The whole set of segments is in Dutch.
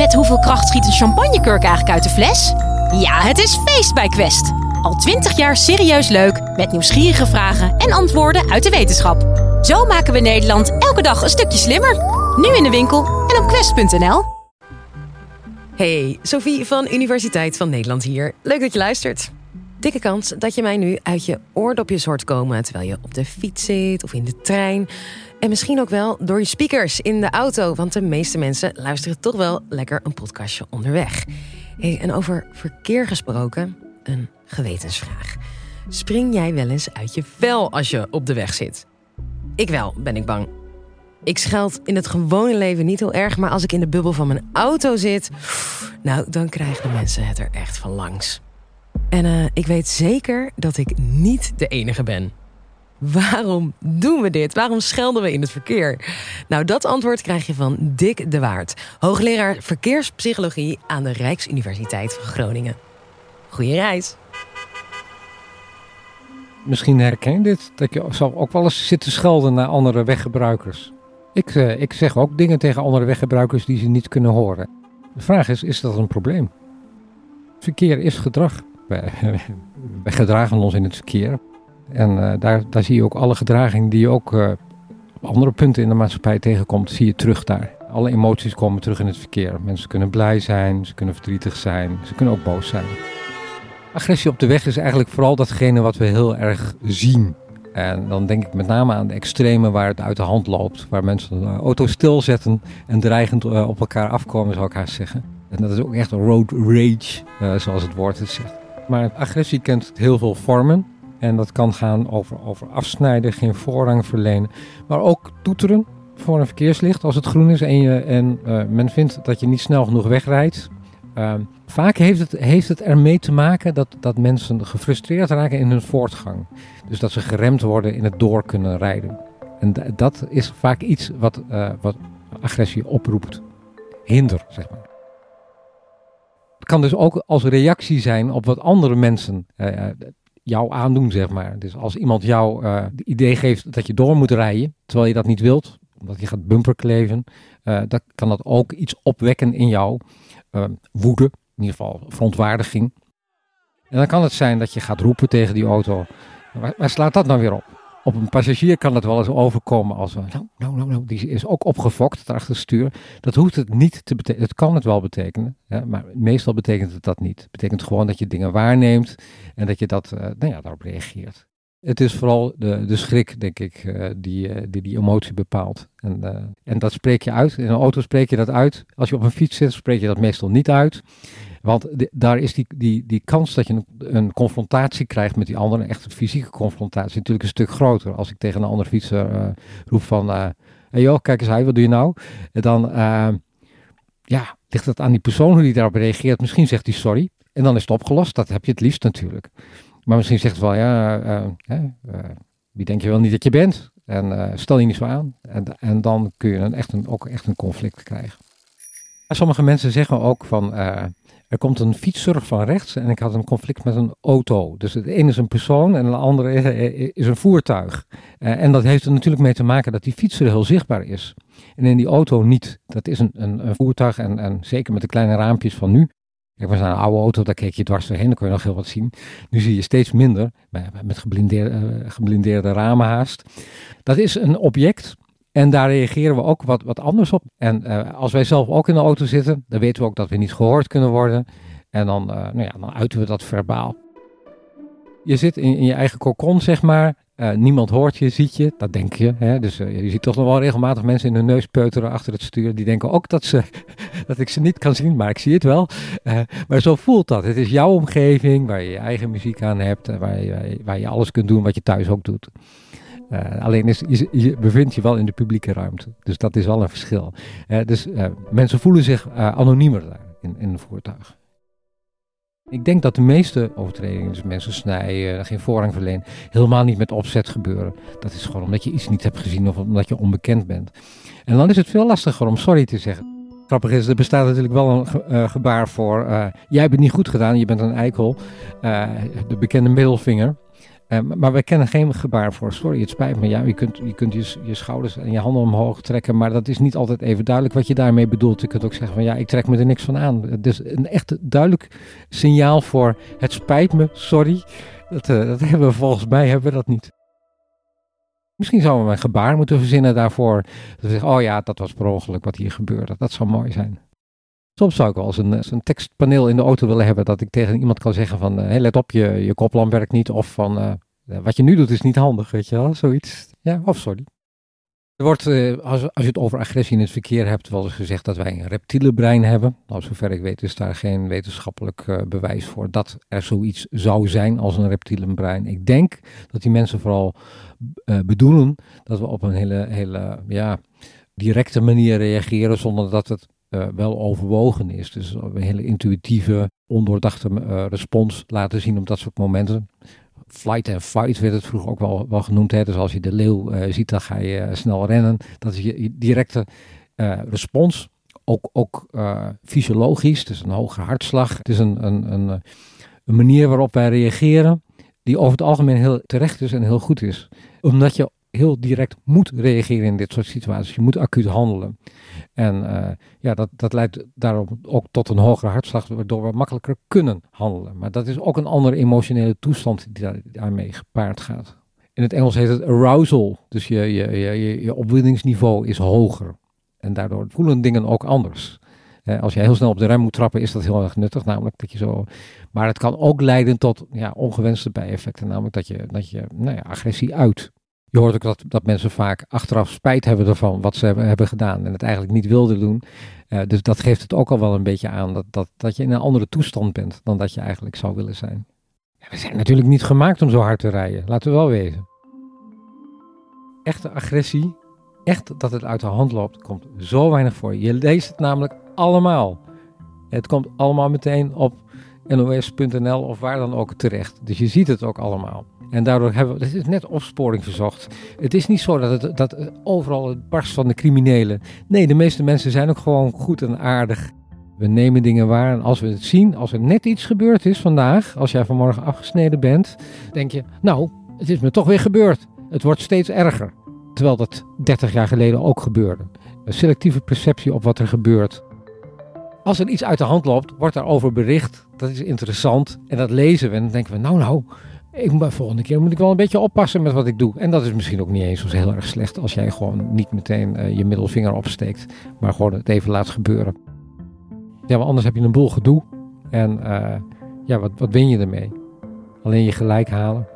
Met hoeveel kracht schiet een champagnekurk eigenlijk uit de fles? Ja, het is feest bij Quest. Al twintig jaar serieus leuk, met nieuwsgierige vragen en antwoorden uit de wetenschap. Zo maken we Nederland elke dag een stukje slimmer. Nu in de winkel en op quest.nl. Hey, Sophie van Universiteit van Nederland hier. Leuk dat je luistert. Dikke kans dat je mij nu uit je oordopjes hoort komen terwijl je op de fiets zit of in de trein. En misschien ook wel door je speakers in de auto, want de meeste mensen luisteren toch wel lekker een podcastje onderweg. Hey, en over verkeer gesproken, een gewetensvraag. Spring jij wel eens uit je vel als je op de weg zit? Ik wel, ben ik bang. Ik scheld in het gewone leven niet heel erg, maar als ik in de bubbel van mijn auto zit, nou, dan krijgen de mensen het er echt van langs. En uh, ik weet zeker dat ik niet de enige ben. Waarom doen we dit? Waarom schelden we in het verkeer? Nou, dat antwoord krijg je van Dick de Waard, hoogleraar verkeerspsychologie aan de Rijksuniversiteit van Groningen. Goeie reis. Misschien herken je dit, dat je ook wel eens zitten schelden naar andere weggebruikers. Ik, uh, ik zeg ook dingen tegen andere weggebruikers die ze niet kunnen horen. De vraag is, is dat een probleem? Verkeer is gedrag. Wij, gedragen ons in het verkeer. En uh, daar, daar zie je ook alle gedragingen die je ook op andere punten in de maatschappij tegenkomt, zie je terug daar. Alle emoties komen terug in het verkeer. Mensen kunnen blij zijn, ze kunnen verdrietig zijn, ze kunnen ook boos zijn. Agressie op de weg is eigenlijk vooral datgene wat we heel erg zien. En dan denk ik met name aan de extreme waar het uit de hand loopt. Waar mensen de auto stilzetten en dreigend op elkaar afkomen, zou ik haast zeggen. En dat is ook echt road rage, zoals het woord het zegt. Maar agressie kent heel veel vormen. En dat kan gaan over, over afsnijden, geen voorrang verlenen. Maar ook toeteren voor een verkeerslicht als het groen is en, je, en uh, men vindt dat je niet snel genoeg wegrijdt. Uh, vaak heeft het, heeft het ermee te maken dat, dat mensen gefrustreerd raken in hun voortgang. Dus dat ze geremd worden in het door kunnen rijden. En dat is vaak iets wat, uh, wat agressie oproept. Hinder, zeg maar. Kan dus ook als reactie zijn op wat andere mensen uh, jou aandoen, zeg maar. Dus als iemand jou het idee geeft dat je door moet rijden, terwijl je dat niet wilt, omdat je gaat bumperkleven, dan kan dat ook iets opwekken in jou. Woede, in ieder geval verontwaardiging. En dan kan het zijn dat je gaat roepen tegen die auto. Waar, waar slaat dat nou weer op? Op een passagier kan het wel eens overkomen als nou, nou, nou, nou, die is ook opgefokt achter het stuur. Dat hoeft het niet te betekenen. Het kan het wel betekenen, hè, maar meestal betekent het dat niet. Het betekent gewoon dat je dingen waarneemt en dat je dat, uh, nou ja, daarop reageert. Het is vooral de, de schrik, denk ik, uh, die, uh, die die emotie bepaalt. En, en dat spreek je uit. In een auto spreek je dat uit. Als je op een fiets zit, spreek je dat meestal niet uit. Want daar is die, die, die kans dat je een, een, confrontatie krijgt met die ander, een echte fysieke confrontatie, natuurlijk een stuk groter. Als ik tegen een andere fietser roep van, hé hey joh, kijk eens hij, wat doe je nou? En dan, ja, ligt dat aan die persoon hoe die daarop reageert. Misschien zegt hij sorry. En dan is het opgelost. Dat heb je het liefst natuurlijk. Maar misschien zegt het wel, ja, uh, uh, wie denk je wel niet dat je bent? En uh, stel je niet zo aan. En, en dan kun je een, echt een, ook echt een conflict krijgen. Sommige mensen zeggen ook van, er komt een fietser van rechts en ik had een conflict met een auto. Dus het ene is een persoon en de andere is, een voertuig. en dat heeft er natuurlijk mee te maken dat die fietser heel zichtbaar is. En in die auto niet. Dat is een, een, voertuig en, en zeker met de kleine raampjes van nu ik was naar een oude auto, daar keek je dwars doorheen, dan kon je nog heel wat zien. Nu zie je steeds minder, met geblindeerde, uh, geblindeerde ramen haast. Dat is een object en daar reageren we ook wat, wat anders op. En uh, als wij zelf ook in de auto zitten, dan weten we ook dat we niet gehoord kunnen worden. En dan, uh, nou ja, dan uiten we dat verbaal. Je zit in, in je eigen kokon, zeg maar. Uh, niemand hoort je, ziet je, dat denk je. Hè? Dus je ziet toch nog wel regelmatig mensen in hun neus peuteren achter het stuur. Die denken ook dat, ze, dat ik ze niet kan zien, maar ik zie het wel. Maar zo voelt dat. Het is jouw omgeving waar je je eigen muziek aan hebt. Waar waar je alles kunt doen wat je thuis ook doet. Alleen is, je, je bevindt je wel in de publieke ruimte. Dus dat is wel een verschil. dus mensen voelen zich anoniemer in, in een voertuig. Ik denk dat de meeste overtredingen, dus mensen snijden, geen voorrang verlenen, helemaal niet met opzet gebeuren. Dat is gewoon omdat je iets niet hebt gezien of omdat je onbekend bent. En dan is het veel lastiger om sorry te zeggen. Grappig is, er bestaat natuurlijk wel een ge gebaar voor, jij hebt het niet goed gedaan, je bent een eikel, de bekende middelvinger. Uh, maar wij kennen geen gebaar voor sorry, het spijt me. Ja, je kunt, je, je, schouders en je handen omhoog trekken, maar dat is niet altijd even duidelijk wat je daarmee bedoelt. Je kunt ook zeggen van ja, ik trek me er niks van aan. Is een echt duidelijk signaal voor het spijt me, sorry. Dat, uh, dat hebben we volgens mij hebben we dat niet. Misschien zouden we een gebaar moeten verzinnen daarvoor. Dat we zeggen, oh ja, dat was per ongeluk wat hier gebeurde. Dat zou mooi zijn. Soms zou ik wel eens een, een tekstpaneel in de auto willen hebben dat ik tegen iemand kan zeggen van, hey, let op, je, je koplamp werkt niet. Of van, uh, wat je nu doet is niet handig, weet je wel, zoiets. Ja, of sorry. Er wordt, als, als je het over agressie in het verkeer hebt, wel eens gezegd dat wij een reptiele brein hebben. Nou, zover ik weet is daar geen wetenschappelijk bewijs voor dat er zoiets zou zijn als een reptiele brein. Ik denk dat die mensen vooral bedoelen dat we op een hele, hele ja, directe manier reageren zonder dat het uh, wel overwogen is. Dus een hele intuïtieve, ondoordachte uh, respons laten zien op dat soort momenten. Flight and fight werd het vroeger ook wel, wel genoemd. Hè? Dus als je de leeuw uh, ziet, dan ga je snel rennen. Dat is je, je directe respons. Ook, ook fysiologisch, dus een hoge hartslag. Het is een, een, een, een manier waarop wij reageren die over het algemeen heel terecht is en heel goed is. Omdat je heel direct moet reageren in dit soort situaties. Je moet acuut handelen. En uh, ja, dat, dat leidt daarom ook tot een hogere hartslag, waardoor we makkelijker kunnen handelen. Maar dat is ook een andere emotionele toestand die daar, daarmee gepaard gaat. In het Engels heet het arousal. Dus je, je, je, je opwindingsniveau is hoger. En daardoor voelen dingen ook anders. Eh, als je heel snel op de rem moet trappen, is dat heel erg nuttig. Namelijk dat je zo. Maar het kan ook leiden tot ja, ongewenste bijeffecten. Namelijk dat je, dat je nou ja, agressie uit. Je hoort ook dat, dat mensen vaak achteraf spijt hebben ervan wat ze hebben, gedaan en het eigenlijk niet wilden doen. Uh, dus dat geeft het ook al wel een beetje aan dat, dat, dat je in een andere toestand bent dan dat je eigenlijk zou willen zijn. We zijn natuurlijk niet gemaakt om zo hard te rijden, laten we wel wezen. Echte agressie, echt dat het uit de hand loopt, komt zo weinig voor. Je leest het namelijk allemaal. Het komt allemaal meteen op nos.nl of waar dan ook terecht. Dus je ziet het ook allemaal. En daardoor hebben we, is net opsporing verzocht. Het is niet zo dat het dat overal het barst van de criminelen. Nee, de meeste mensen zijn ook gewoon goed en aardig. We nemen dingen waar en als we het zien, als er net iets gebeurd is vandaag, als jij vanmorgen afgesneden bent, denk je, nou, het is me toch weer gebeurd. Het wordt steeds erger. Terwijl dat 30 jaar geleden ook gebeurde. Een selectieve perceptie op wat er gebeurt. Als er iets uit de hand loopt, wordt daarover bericht. Dat is interessant. En dat lezen we en dan denken we, nou nou, ik, volgende keer moet ik wel een beetje oppassen met wat ik doe. En dat is misschien ook niet eens zo heel erg slecht als jij gewoon niet meteen uh, je middelvinger opsteekt, maar gewoon het even laat gebeuren. Ja, maar anders heb je een boel gedoe. En uh, ja, wat, wat win je ermee? Alleen je gelijk halen?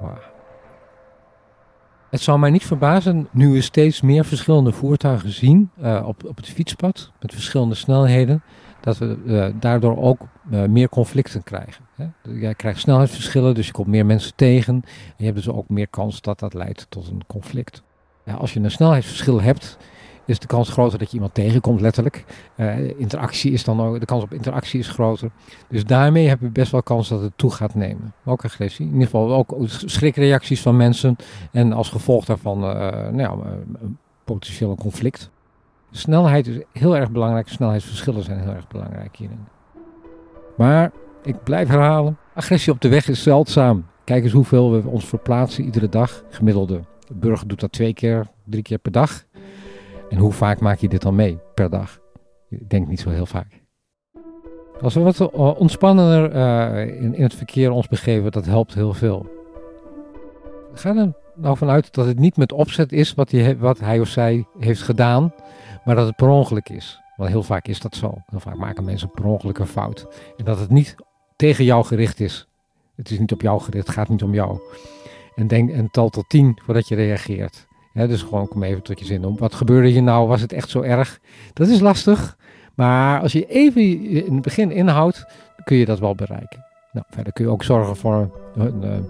Het zou mij niet verbazen nu we steeds meer verschillende voertuigen zien uh, op, op het fietspad met verschillende snelheden dat we uh, daardoor ook uh, meer conflicten krijgen. Hè? Jij krijgt snelheidsverschillen, dus je komt meer mensen tegen. En je hebt dus ook meer kans dat dat leidt tot een conflict. Ja, als je een snelheidsverschil hebt, is de kans groter dat je iemand tegenkomt, letterlijk. Uh, interactie is dan ook, de kans op interactie is groter. Dus daarmee heb je best wel kans dat het toe gaat nemen. Ook agressie. In ieder geval ook schrikreacties van mensen. En als gevolg daarvan nou ja, een potentiële conflict. Snelheid is heel erg belangrijk. Snelheidsverschillen zijn heel erg belangrijk hierin. Maar ik blijf herhalen: agressie op de weg is zeldzaam. Kijk eens hoeveel we ons verplaatsen iedere dag. Gemiddelde burger doet dat twee keer, drie keer per dag. En hoe vaak maak je dit dan mee per dag? Ik denk niet zo heel vaak. Als we wat ontspannender uh, in, in het verkeer ons begeven, dat helpt heel veel. Ga er nou vanuit dat het niet met opzet is wat hij, wat hij of zij heeft gedaan, maar dat het per ongeluk is. Want heel vaak is dat zo. Heel vaak maken mensen per ongeluk een fout. En dat het niet tegen jou gericht is. Het is niet op jou gericht, het gaat niet om jou. En, denk, en tel tot tien voordat je reageert. dus gewoon kom even tot je zin om. Wat gebeurde hier nou? Was het echt zo erg? Dat is lastig. Maar als je even in het begin inhoudt, kun je dat wel bereiken. Nou, verder kun je ook zorgen voor een, een,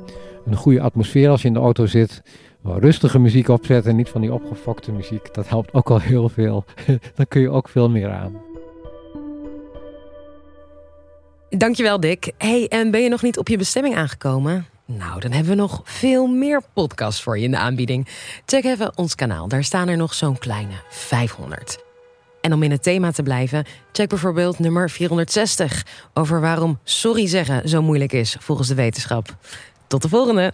een goede atmosfeer als je in de auto zit rustige muziek opzetten, niet van die opgefokte muziek. Dat helpt ook al heel veel. Dan kun je ook veel meer aan. Dankjewel, Dick. Hey, en ben je nog niet op je bestemming aangekomen? Nou, dan hebben we nog veel meer podcasts voor je in de aanbieding. Check even ons kanaal, daar staan er nog zo'n kleine 500. En om in het thema te blijven, check bijvoorbeeld nummer 460 over waarom sorry zeggen zo moeilijk is volgens de wetenschap. Tot de volgende!